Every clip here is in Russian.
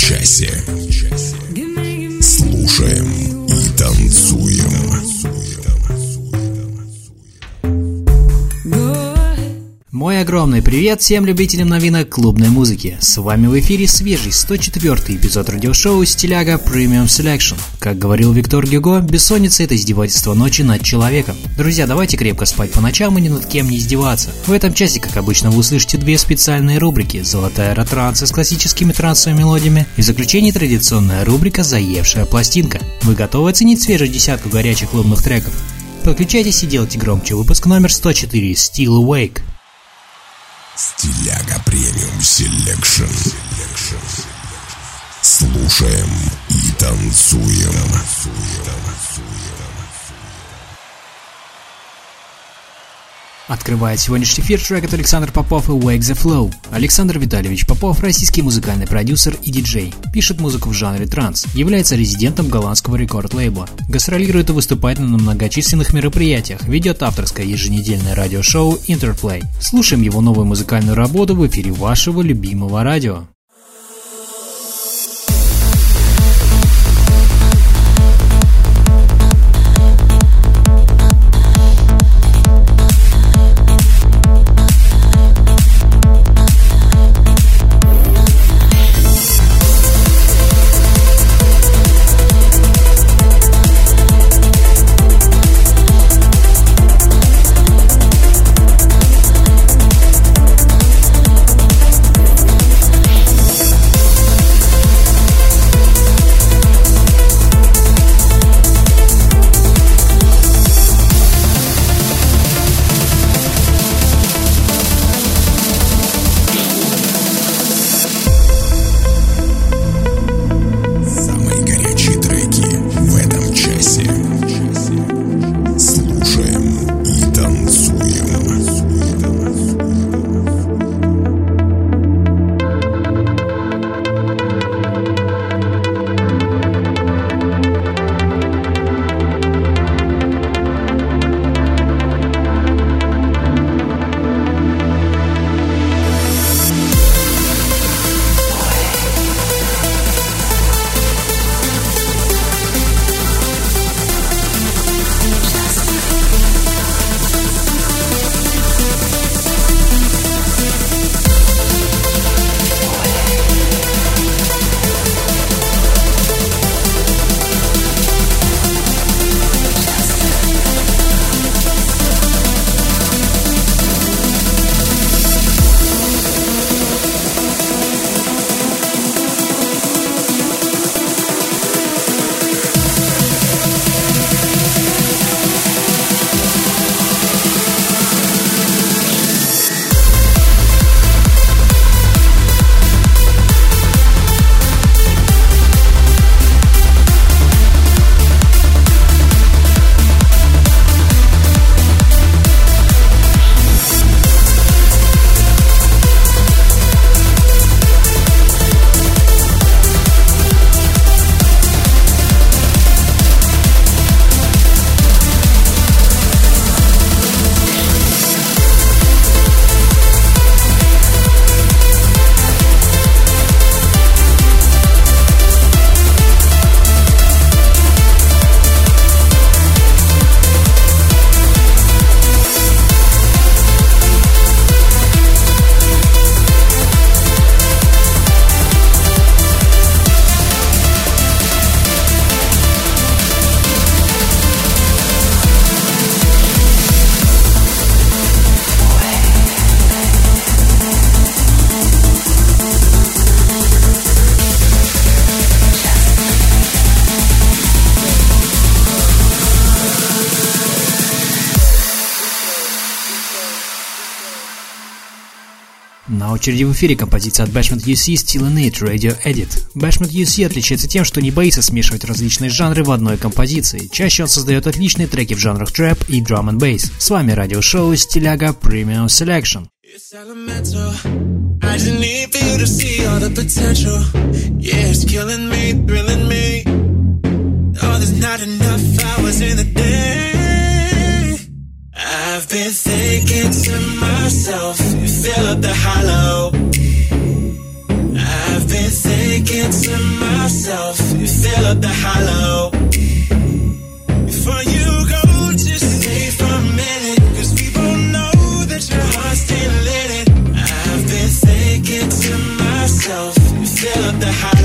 часе. Огромный привет всем любителям новинок клубной музыки. С вами в эфире свежий 104 эпизод радиошоу «Стиляга Premium Selection». Как говорил Виктор Гюго, бессонница – это издевательство ночи над человеком. Друзья, давайте крепко спать по ночам и ни над кем не издеваться. В этом часе, как обычно, вы услышите две специальные рубрики «Золотая ретранса» с классическими трансовыми мелодиями и в заключении традиционная рубрика «Заевшая пластинка». Вы готовы оценить свежую десятку горячих клубных треков? Подключайтесь и делайте громче. Выпуск номер 104 «Still Awake». Стиляга Premium Selection. Слушаем и танцуем. Открывает сегодняшний эфир трек от Александр Попов и Wake the Flow. Александр Витальевич Попов – российский музыкальный продюсер и диджей. Пишет музыку в жанре транс. Является резидентом голландского рекорд-лейбла. Гастролирует и выступает на многочисленных мероприятиях. Ведет авторское еженедельное радиошоу Interplay. Слушаем его новую музыкальную работу в эфире вашего любимого радио. Очереди в эфире композиция от Bashment UC in It Radio Edit. Bashment UC отличается тем, что не боится смешивать различные жанры в одной композиции. Чаще он создает отличные треки в жанрах трэп и drum and bass. С вами радиошоу Стиляга Premium Selection. It's. Oh. I've been thinking to myself, you fill up the hollow. I've been thinking to myself, you fill up the hollow. Before you go, just stay for a minute. Cause we both know that your heart's still in it. I've been thinking to myself, you fill up the hollow.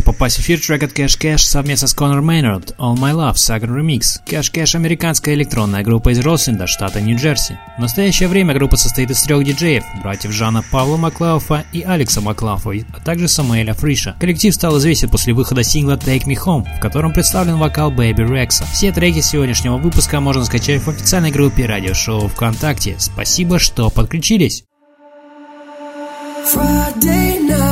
Попасть в эфир трек от Cash Cash совместно с Конор Мейнард All My Love Sagan Remix. Cash Cash – американская электронная группа из Росленда, штата Нью-Джерси. В настоящее время группа состоит из трех диджеев, братьев Жана Павла Маклауфа и Алекса Маклауфа, а также Самуэля Фриша. Коллектив стал известен после выхода сингла Take Me Home, в котором представлен вокал Baby Рекса. Все треки сегодняшнего выпуска можно скачать в официальной группе радиошоу ВКонтакте. Спасибо, что подключились. Friday night,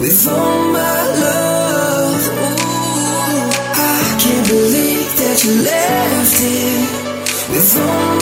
with all my love? Ooh, I can't believe that you left here with all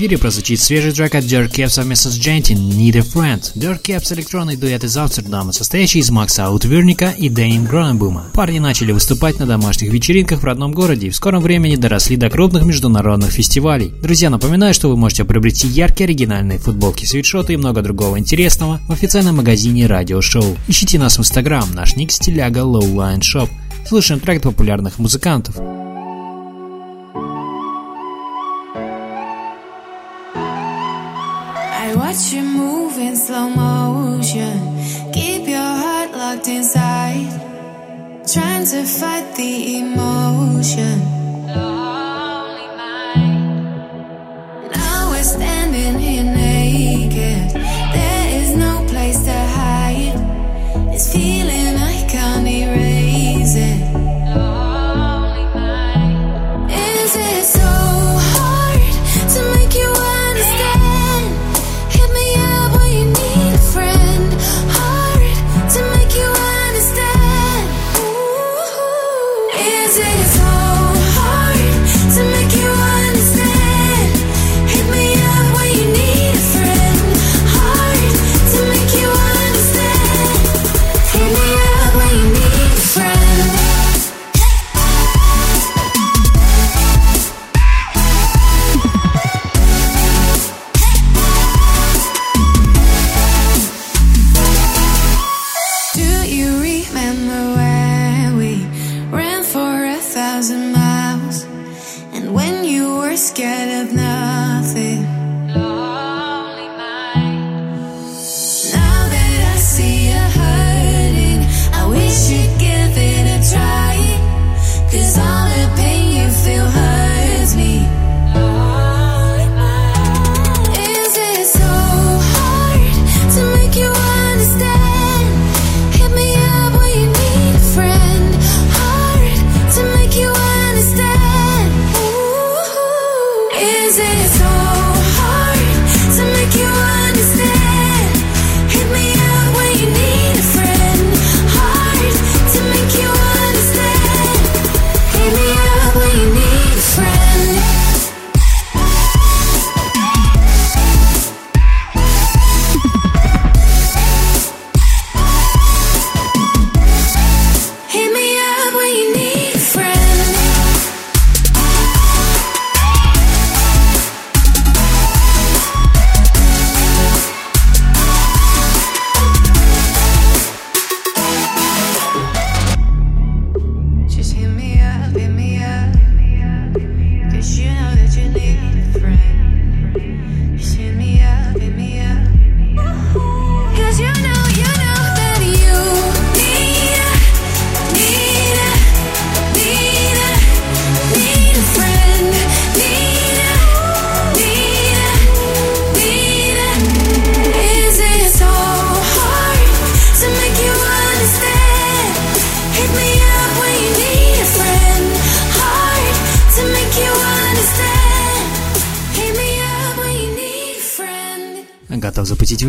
эфире прозвучит свежий трек от Dirt Caps совместно с Gentin «Need a Friend». Dirt Caps – электронный дуэт из Амстердама, состоящий из Макса Аутверника и Дэнин Гроненбума. Парни начали выступать на домашних вечеринках в родном городе и в скором времени доросли до крупных международных фестивалей. Друзья, напоминаю, что вы можете приобрести яркие оригинальные футболки, свитшоты и много другого интересного в официальном магазине Радио Шоу. Ищите нас в Инстаграм, наш ник стиляга Lowline Shop. Слушаем трек популярных музыкантов. Watch you move in slow motion. Keep your heart locked inside. Trying to fight the emotion. Lonely mind. Now we're standing here.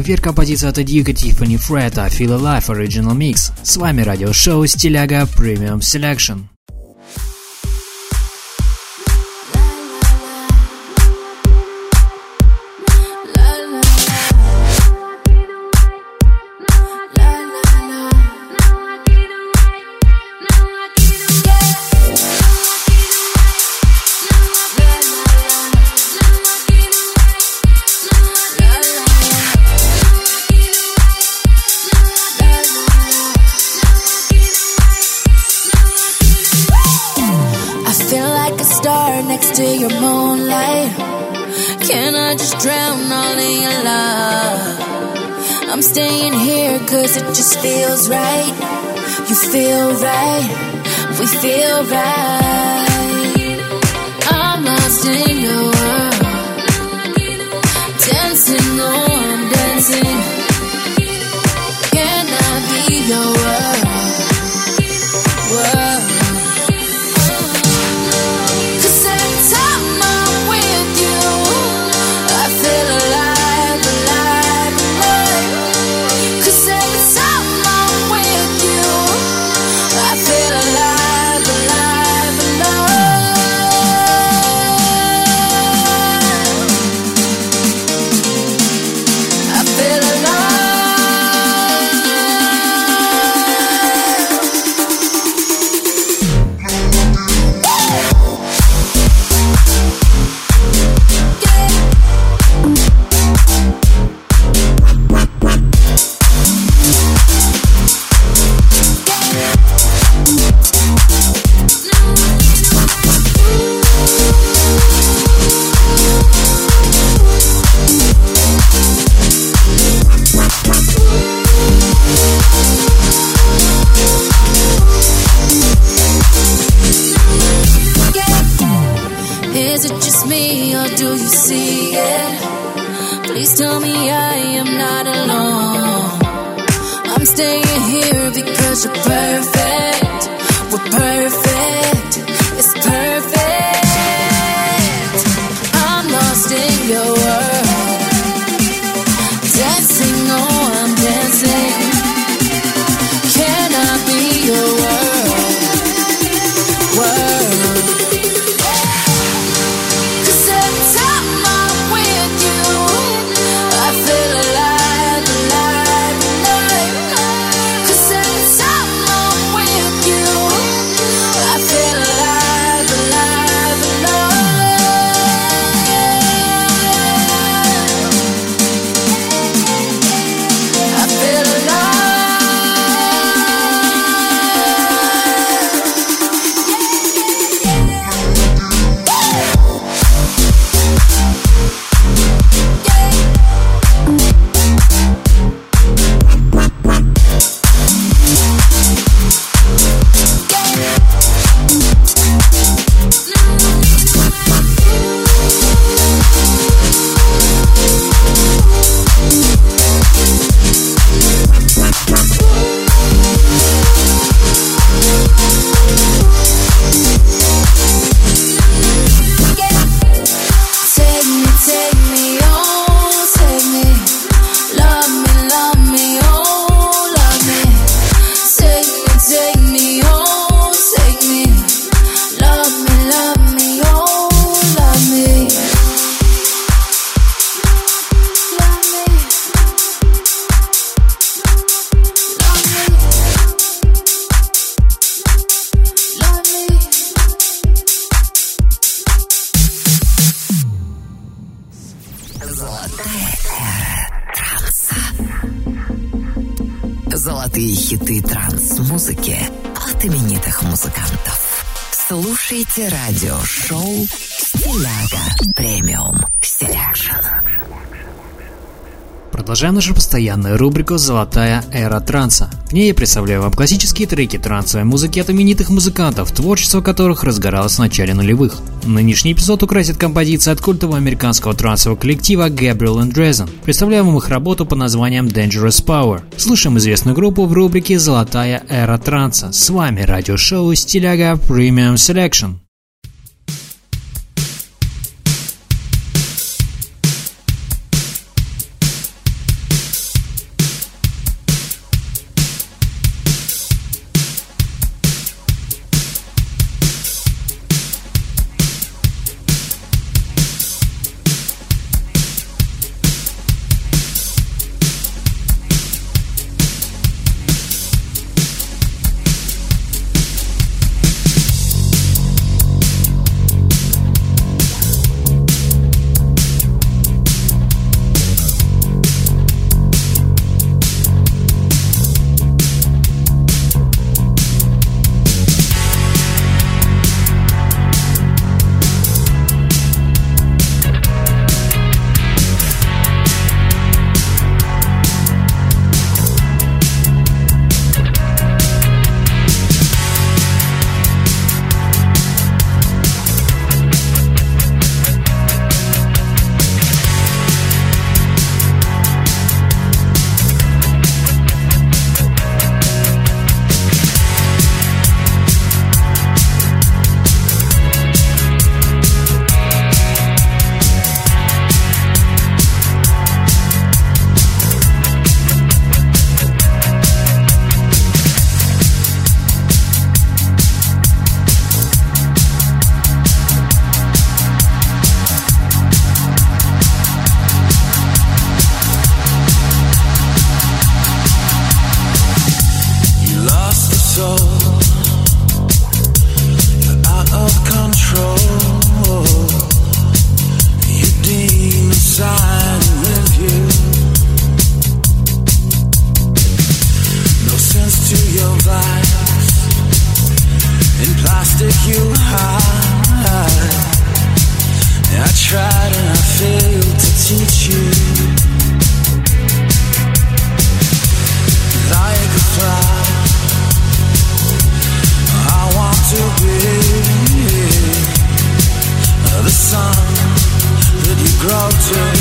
в эфир композиция от Дьюка Тиффани Фрета «Feel Alive Original Mix». С вами Радио Шоу «Стиляга Premium Selection». To your moonlight. Can I just drown all in your love? I'm staying here cause it just feels right. You feel right, we feel right. I'm lost in your world. Dancing, oh, I'm dancing. Is it just me or do you see it? Please tell me I am not alone. I'm staying here because you're perfect. We're perfect. Слушайте радиошоу «Стиляга Premium Selection». Продолжаем нашу постоянную рубрику «Золотая эра транса». В ней я представляю вам классические треки трансовой музыки от именитых музыкантов, творчество которых разгоралось в начале нулевых. Нынешний эпизод украсит композиция от культового американского трансового коллектива Gabriel and Dresden. Представляем вам их работу под названием Dangerous Power. Слушаем известную группу в рубрике «Золотая эра транса». С вами радиошоу «Стиляга Premium Selection». you. I tried and I failed to teach you. Like a I want to be the sun that you grow to.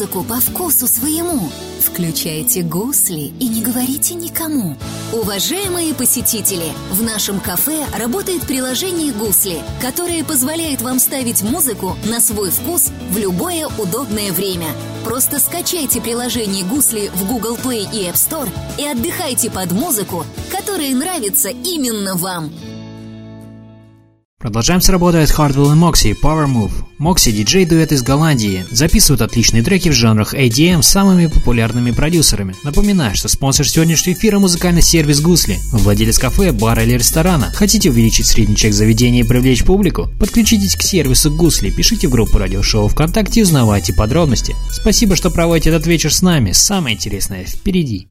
Музыку по вкусу своему. Включайте гусли и не говорите никому. Уважаемые посетители, в нашем кафе работает приложение «Гусли», которое позволяет вам ставить музыку на свой вкус в любое удобное время. Просто скачайте приложение «Гусли» в Google Play и App Store и отдыхайте под музыку, которая нравится именно вам. Продолжаем с работой от Hardwell и Moxie Power Move. Moxie – диджей-дуэт из Голландии. Записывают отличные треки в жанрах ADM с самыми популярными продюсерами. Напоминаю, что спонсор сегодняшнего эфира – музыкальный сервис Гусли. Владелец кафе, бара или ресторана. Хотите увеличить средний чек заведения и привлечь публику? Подключитесь к сервису Гусли, пишите в группу радиошоу ВКонтакте и узнавайте подробности. Спасибо, что проводите этот вечер с нами. Самое интересное впереди.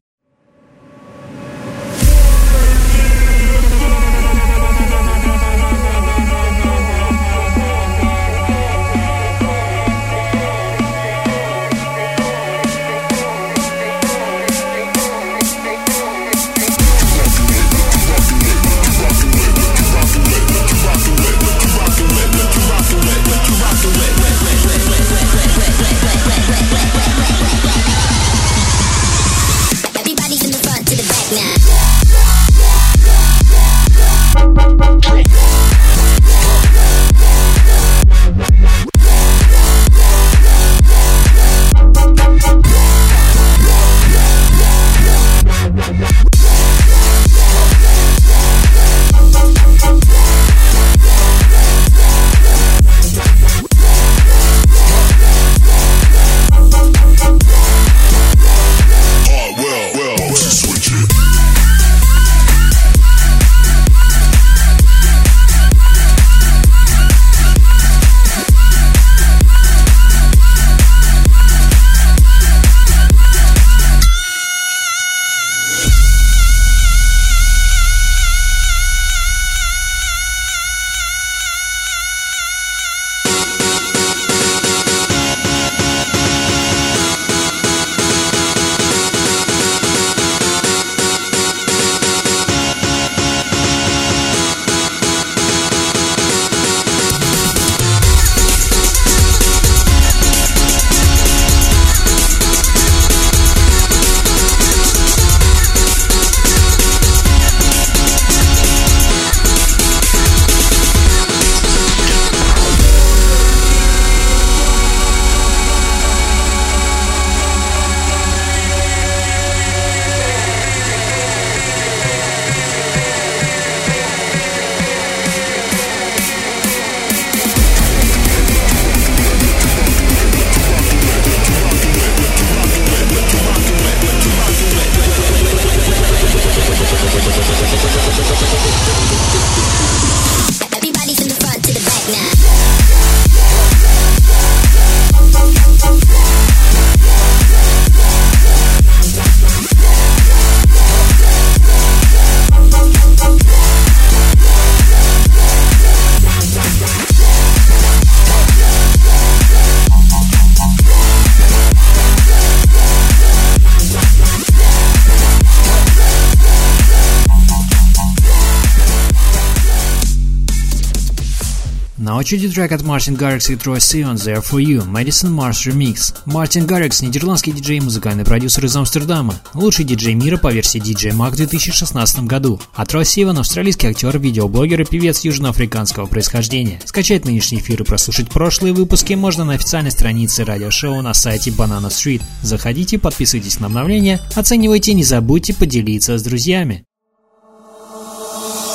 Очереди трек от Мартин Гаррикс и Трой Сион «There For You» Madison Mars Remix. Мартин Гаррикс – нидерландский диджей и музыкальный продюсер из Амстердама, лучший диджей мира по версии DJ Mag в 2016 году. А Трой Сиван – австралийский актер, видеоблогер и певец южноафриканского происхождения. Скачать нынешний эфир и прослушать прошлые выпуски можно на официальной странице радиошоу на сайте Banana Street. Заходите, подписывайтесь на обновления, оценивайте, не забудьте поделиться с друзьями.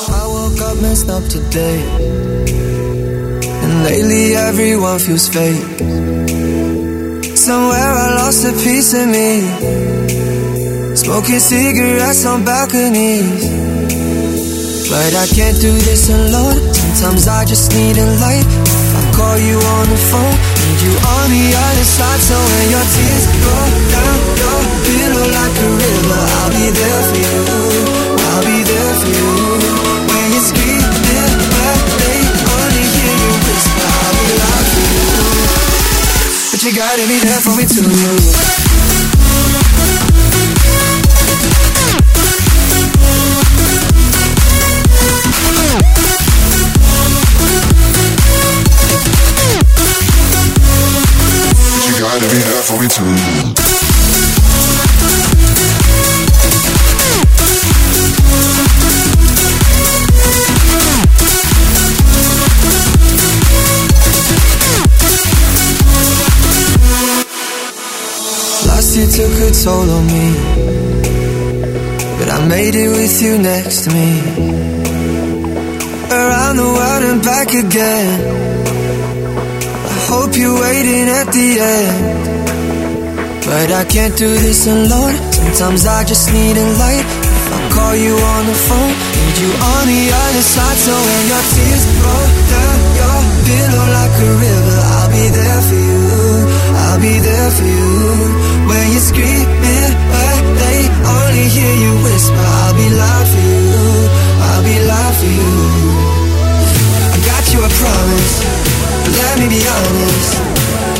I woke up. And lately everyone feels fake. Somewhere I lost a piece of me. Smoking cigarettes on balconies. But I can't do this alone. Sometimes I just need a light. If I call you on the phone, need you on the other side. So when your tears roll down your pillow like a river, I'll be there for you. I'll be there for you. she got to be there for me to lose. gotta be there for me too. Last you took a toll on me, but I made it with you next to me. Around the world and back again. I hope you're waiting at the end. But I can't do this alone. Sometimes I just need a light. If I call you on the phone, need you on the other side. So when your tears roll down your pillow like a river, I'll be there for you. I'll be there for you. When you're screaming, but they only hear you whisper, I'll be loud for you. I'll be loud for you. I got you a promise. But let me be honest.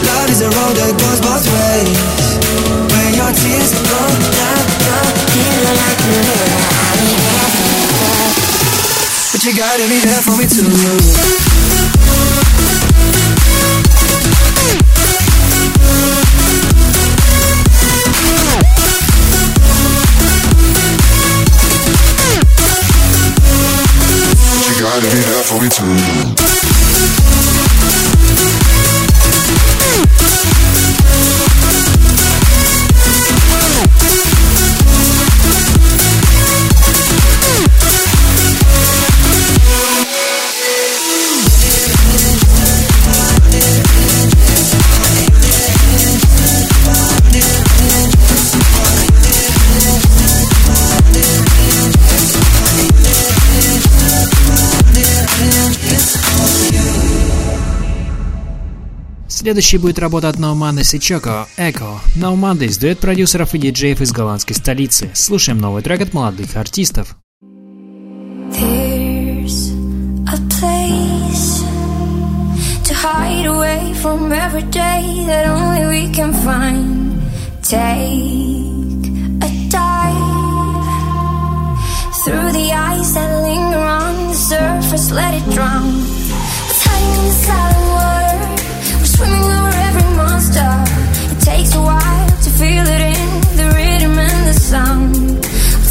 Love is a road that goes both ways. When your tears roll down, down, feel like be there. But you gotta be there for me too. happy halfway through. Следующей будет работа от No Mondays и Choco, Echo. No Mondays – дуэт продюсеров и диджеев из голландской столицы. Слушаем новый трек от молодых артистов. There's a place to hide away from every day that only we can find. Take a dive through the eyes that linger on the surface, let it drown. The silent It takes a while to feel it in the rhythm and the sound.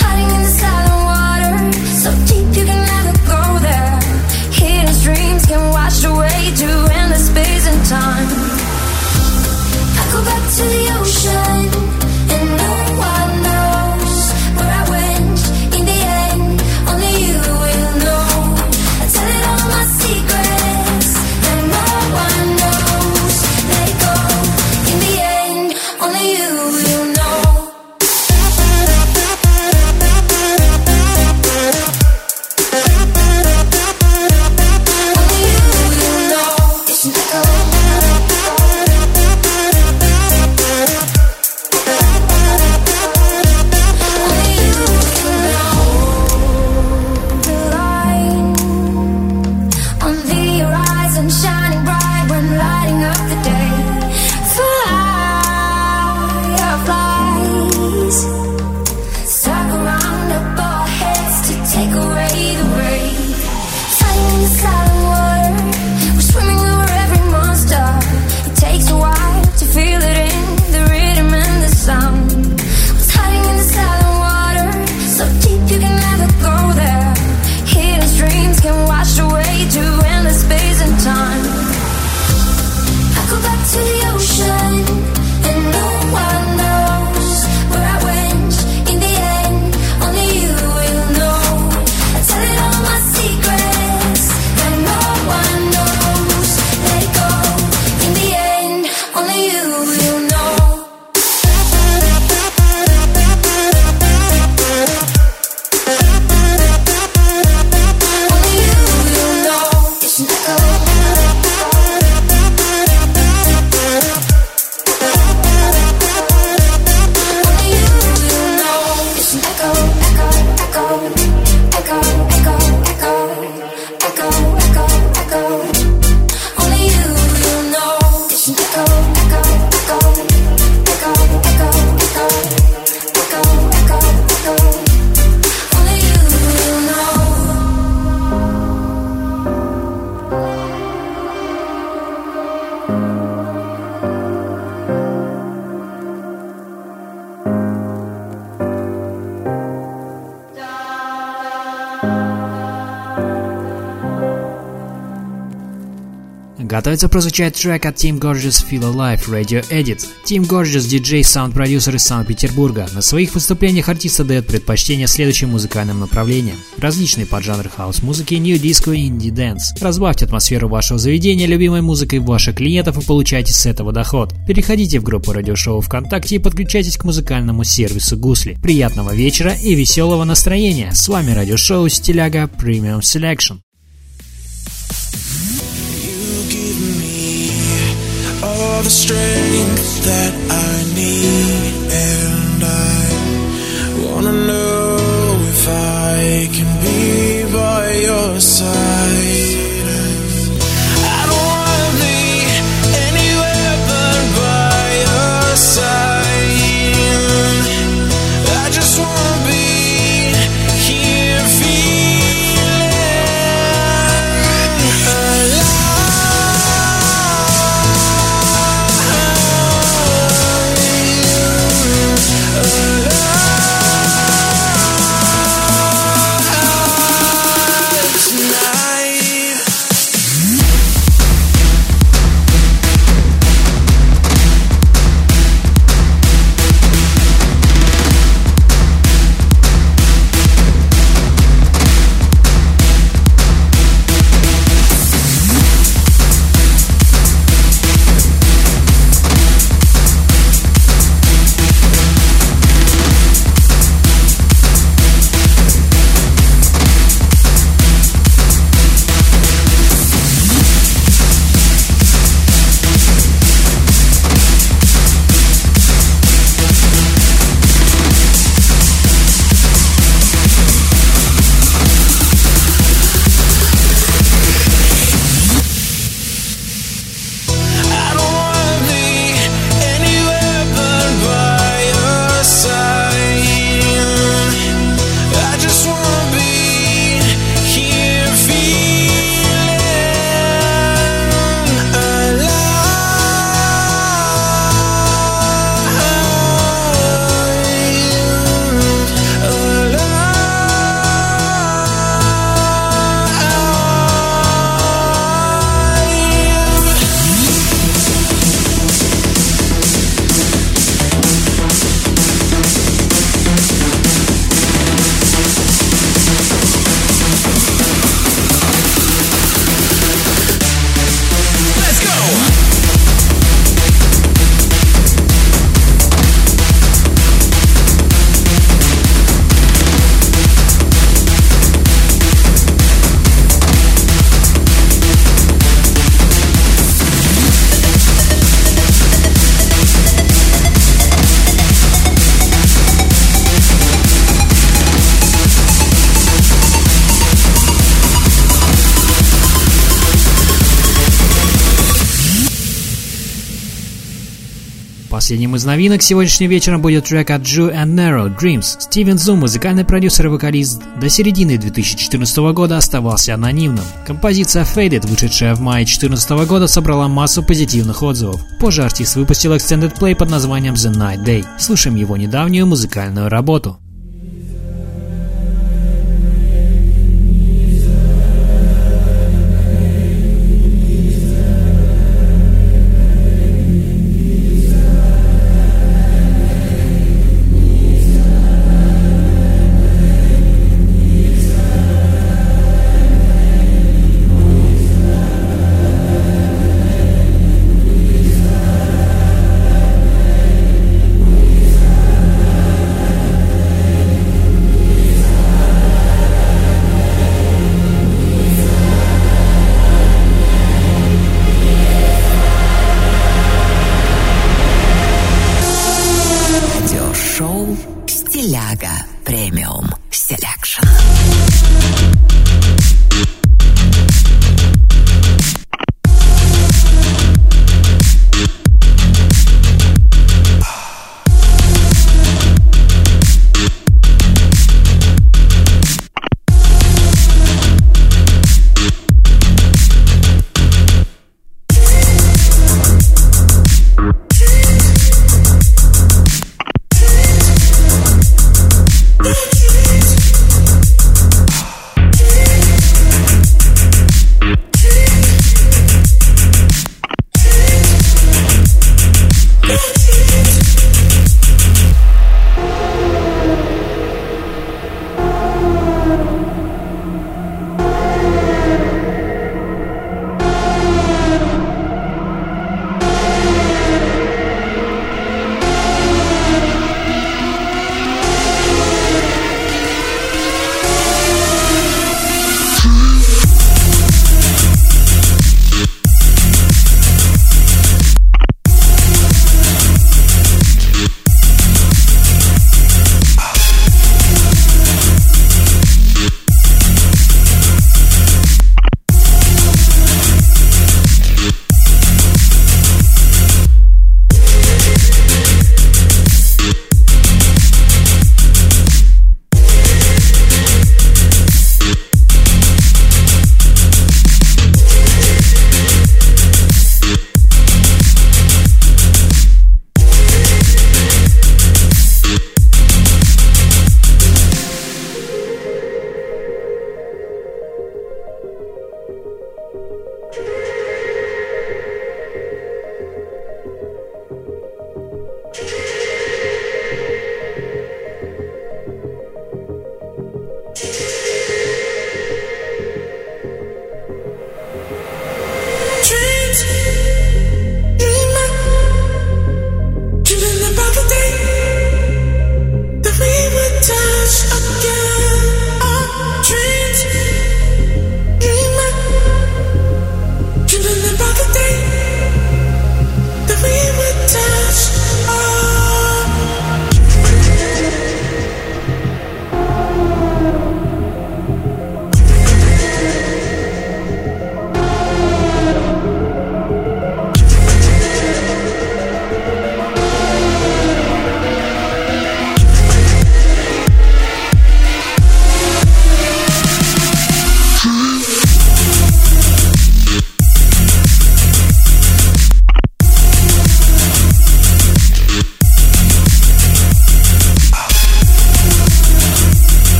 Hiding in the silent water, so deep you can never go there. Hidden can wash away to endless space and time. I go back to the Готовится прозвучать трек от Tim Gorgeous Feel Alive Radio Edit. Tim Gorgeous диджей, саунд-продюсер из Санкт-Петербурга. На своих выступлениях артист отдает предпочтение следующим музыкальным направлениям. Различные поджанры хаус-музыки, nu disco и indie dance. Разбавьте атмосферу вашего заведения любимой музыкой ваших клиентов и получайте с этого доход. Переходите в группу радиошоу ВКонтакте и подключайтесь к музыкальному сервису Гусли. Приятного вечера и веселого настроения. С вами радиошоу Стиляга Premium Selection. The strength that I need, and I wanna know if I can be by your side. Последним из новинок сегодняшним вечером будет трек от Drew and Narrow Dreams. Стивен Зум, музыкальный продюсер и вокалист, до середины 2014 года оставался анонимным. Композиция Faded, вышедшая в мае 2014 года, собрала массу позитивных отзывов. Позже артист выпустил extended play под названием The Night Day. Слушаем его недавнюю музыкальную работу.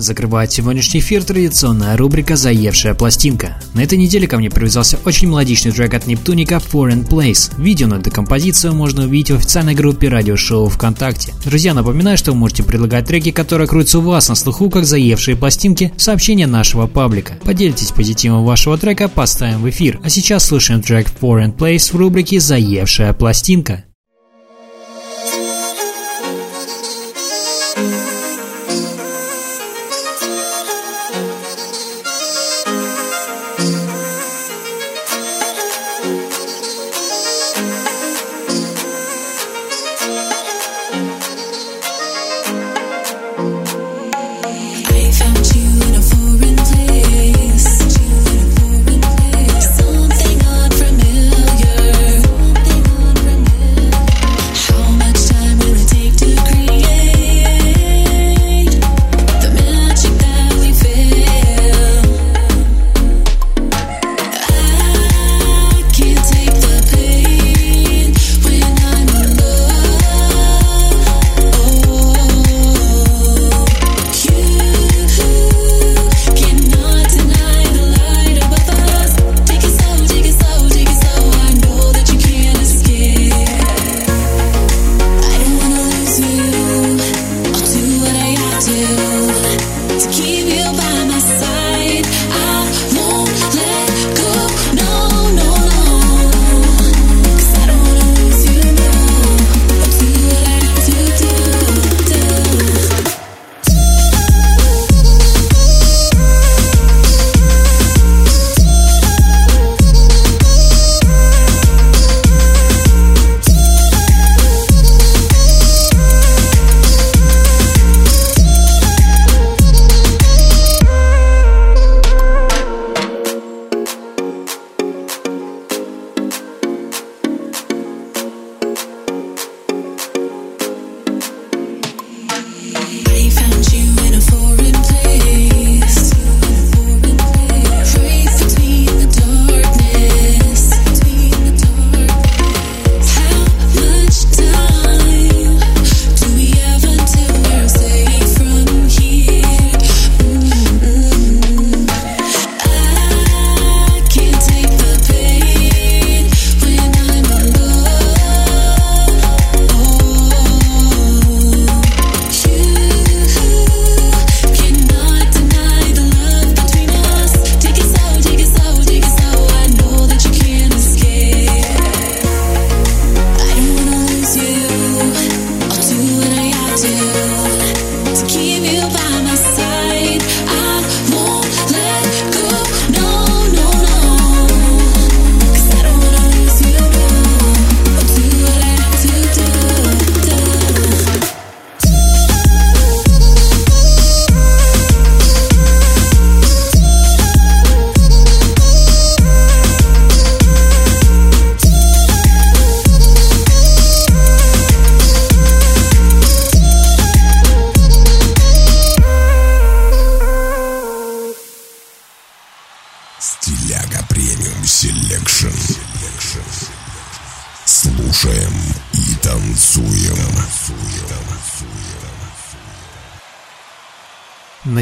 Закрывает сегодняшний эфир традиционная рубрика «Заевшая пластинка». На этой неделе ко мне привязался очень мелодичный трек от Нептуника «Foreign Place». Видео на эту композицию можно увидеть в официальной группе радиошоу ВКонтакте. Друзья, напоминаю, что вы можете предлагать треки, которые крутятся у вас на слуху, как заевшие пластинки, в сообщения нашего паблика. Поделитесь позитивом вашего трека, поставим в эфир. А сейчас слушаем трек «Foreign Place» в рубрике «Заевшая пластинка».